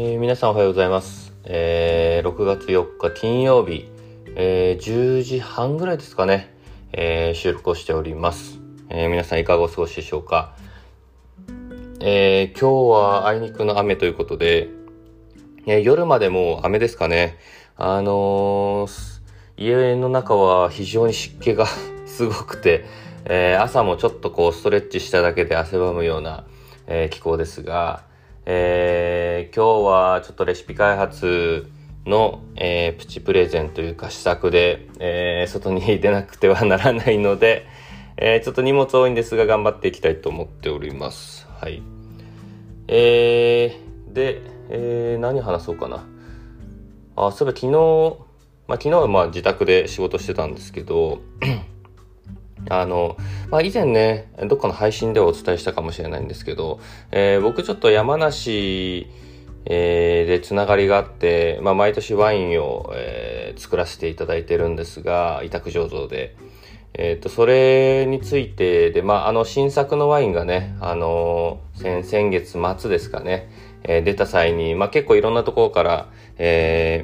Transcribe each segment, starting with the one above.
えー皆さんおはようございます。えー6月4日金曜日、えー10時半ぐらいですかね、えー収録をしております。えー皆さんいかがお過ごしでしょうか。えー今日はあいにくの雨ということで、えー夜までもう雨ですかね。あのー家の中は非常に湿気が すごくて、えー朝もちょっとこうストレッチしただけで汗ばむような、えー気候ですが、えー今日はちょっとレシピ開発の、えープチプレゼンというか試作で、えー外に出なくてはならないので、えちょっと荷物多いんですが頑張っていきたいと思っております。はい。えー、で、えー何話そうかな。あ、そういえば昨日、まあ昨日はまあ自宅で仕事してたんですけど、あの、まあ、以前ね、どっかの配信ではお伝えしたかもしれないんですけど、えー僕ちょっと山梨、えーでつながりがあって、まあ、毎年ワインを、えー作らせていただいてるんですが、委託醸造で。えっ、と、それについてで、まあ、あの、新作のワインがね、あの先、先月末ですかね、えー出た際に、まあ、結構いろんなところから、え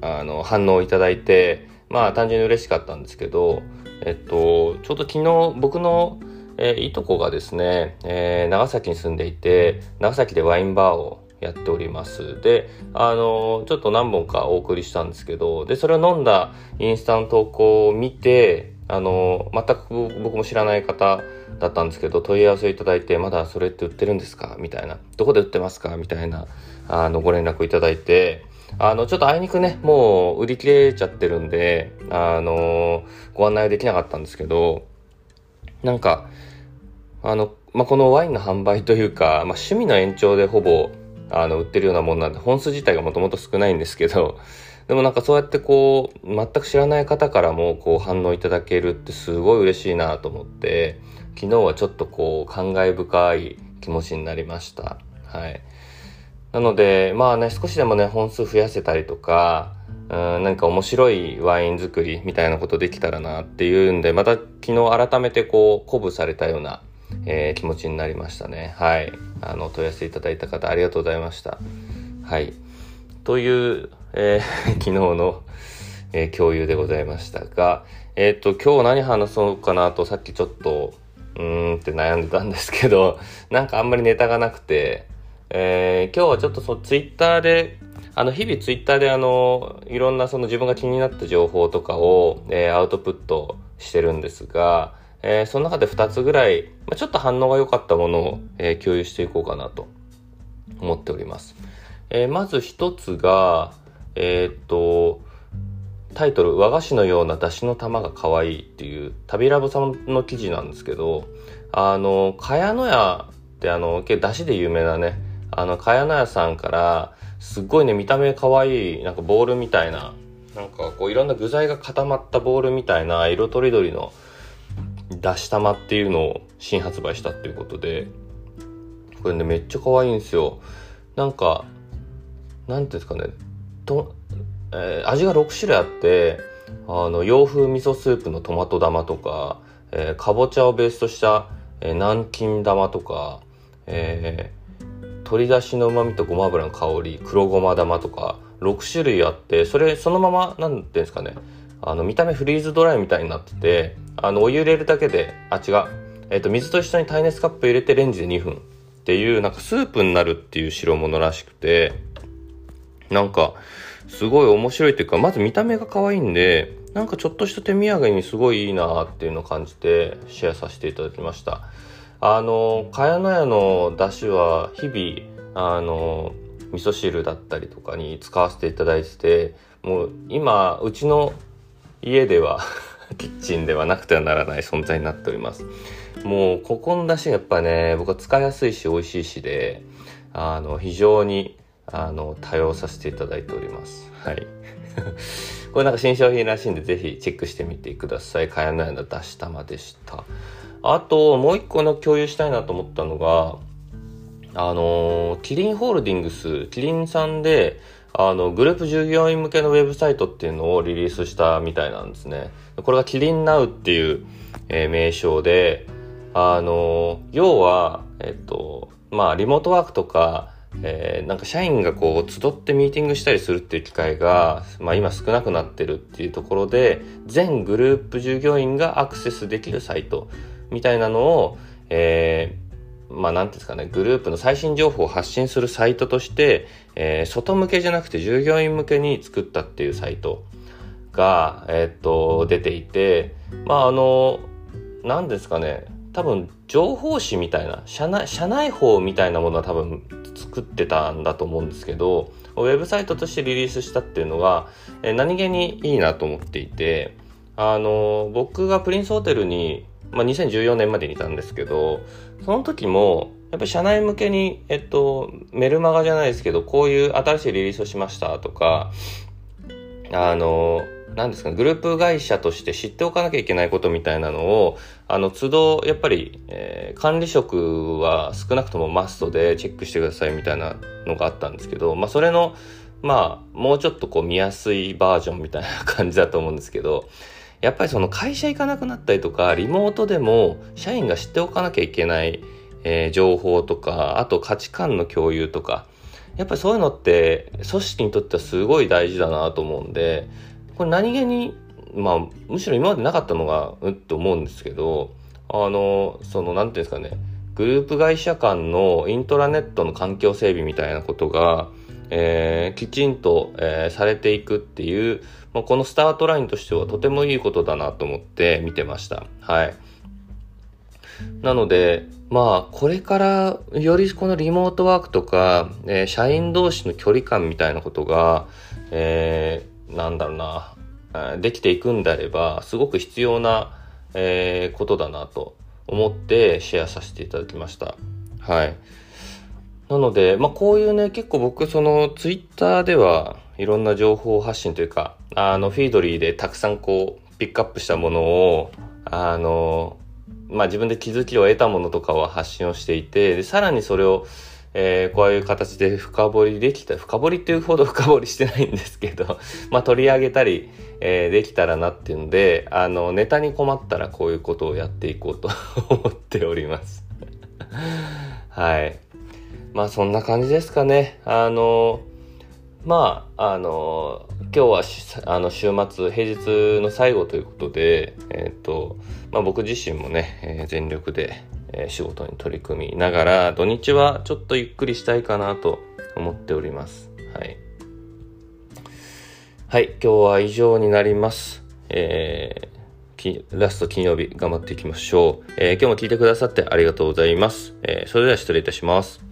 ーあの、反応をいただいて、まあ単純に嬉しかったんですけど、えっと、ちょうど昨日僕の、えーいとこがですね、えー長崎に住んでいて、長崎でワインバーをやっております。で、あの、ちょっと何本かお送りしたんですけど、で、それを飲んだインスタの投稿を見て、あの、全く僕も知らない方だったんですけど、問い合わせをいただいて、まだそれって売ってるんですか？みたいな。どこで売ってますか？みたいな、あの、ご連絡をいただいて、あの、ちょっとあいにくね、もう売り切れちゃってるんで、あの、ご案内できなかったんですけど、なんか、あの、まあ、このワインの販売というか、まあ、趣味の延長でほぼ、あの、売ってるようなもんなんで、本数自体がもともと少ないんですけど、でもなんかそうやってこう、全く知らない方からもこう反応いただけるってすごい嬉しいなと思って、昨日はちょっとこう、感慨深い気持ちになりました。はい。なので、まあね、少しでもね、本数増やせたりとか、うん、なんか面白いワイン作りみたいなことできたらなっていうんで、また昨日改めてこう、鼓舞されたような、えー気持ちになりましたね。はい。あの、問い合わせいただいた方ありがとうございました。はい。という、えー 昨日の、えー共有でございましたが、えっ、と、今日何話そうかなとさっきちょっと、うーんって悩んでたんですけど、なんかあんまりネタがなくて、えー今日はちょっとそうツイッターで、あの日々ツイッターであのいろんなその自分が気になった情報とかを、えーアウトプットしてるんですが、えーその中で2つぐらい、まあ、ちょっと反応が良かったものを、えー共有していこうかなと思っております。えーまず1つが、えっと、タイトル「和菓子のような出汁の玉が可愛いっていう旅ラブさんの記事なんですけどあの茅野屋ってあの出汁で有名なねあの茅野屋さんからすっごいね見た目可愛いなんかボールみたいななんかこういろんな具材が固まったボールみたいな色とりどりの出汁玉っていうのを新発売したっていうことでこれねめっちゃ可愛いんですよ。なんかなんていうんですかねとえー味が6種類あってあの洋風味噌スープのトマト玉とか、えーかぼちゃをベースとした、えー南京玉とか、えー鶏だしの旨味とごま油の香り黒ごま玉とか6種類あってそれそのままなんていうんですかね。あの見た目フリーズドライみたいになっててあのお湯入れるだけであ違う、えーと水と一緒に耐熱カップ入れてレンジで2分っていうなんかスープになるっていう代物らしくてなんか、すごい面白いというか、まず見た目が可愛いんで、なんかちょっとした手土産にすごいいいなっていうのを感じてシェアさせていただきました。あの、茅野屋の出汁は日々、あの、味噌汁だったりとかに使わせていただいてて、もう今、うちの家では キッチンではなくてはならない存在になっております。もう、ここの出汁がやっぱね、僕は使いやすいし美味しいしで、あの、非常に、あの、多用させていただいております。はい。これなんか新商品らしいんで、ぜひチェックしてみてください。かやのやの出し玉でした。あと、もう一個の共有したいなと思ったのが、あの、キリンホールディングス、キリンさんで、あの、グループ従業員向けのウェブサイトっていうのをリリースしたみたいなんですね。これがキリンナウっていう、えー名称で、あの、要は、えっと、まあ、リモートワークとか、えー、なんか社員がこう集ってミーティングしたりするっていう機会が、まあ、今少なくなってるっていうところで全グループ従業員がアクセスできるサイトみたいなのを、えー、まあ何ていうんですかねグループの最新情報を発信するサイトとして、えー、外向けじゃなくて従業員向けに作ったっていうサイトが、えっと出ていてまああの何ですかね多分情報誌みたいな社内社内法みたいなものは多分作ってたんだと思うんですけどウェブサイトとしてリリースしたっていうのが、え何気にいいなと思っていてあの僕がプリンスホテルに、まあ、2014年までにいたんですけどその時もやっぱり社内向けに、えっと、メルマガじゃないですけどこういう新しいリリースをしましたとかあの何ですかグループ会社として知っておかなきゃいけないことみたいなのを、あの、都度、やっぱり、えー、管理職は少なくともマストでチェックしてくださいみたいなのがあったんですけど、まあ、それの、まあ、もうちょっとこう見やすいバージョンみたいな感じだと思うんですけど、やっぱりその会社行かなくなったりとか、リモートでも社員が知っておかなきゃいけない、えー、情報とか、あと価値観の共有とか、やっぱりそういうのって組織にとってはすごい大事だなと思うんで、これ何気に、まあ、むしろ今までなかったのが、うって思うんですけど、あの、その、なんていうんですかね、グループ会社間のイントラネットの環境整備みたいなことが、えー、きちんと、えー、されていくっていう、まあ、このスタートラインとしてはとてもいいことだなと思って見てました。はい。なので、まあ、これからよりこのリモートワークとか、えー、社員同士の距離感みたいなことが、えなんだろうな、できていくんであれば、すごく必要な、えー、ことだなと思ってシェアさせていただきました。はい。なので、まあ、こういうね、結構僕、その、ツイッターではいろんな情報発信というか、あの、フィードリーでたくさんこう、ピックアップしたものを、あの、まあ、自分で気づきを得たものとかは発信をしていて、で、さらにそれを、えー、こういう形で深掘りできた、深掘りっていうほど深掘りしてないんですけど、まあ取り上げたり、えー、できたらなっていうので、あの、ネタに困ったらこういうことをやっていこうと 思っております。はい。まあそんな感じですかね。あの、まあ、あの、今日はあの週末、平日の最後ということで、えっ、ー、と、まあ僕自身もね、えー、全力で、え仕事に取り組みながら、土日はちょっとゆっくりしたいかなと思っております。はい。はい、今日は以上になります。えー、ラスト金曜日頑張っていきましょう。えー、今日も聞いてくださってありがとうございます。えー、それでは失礼いたします。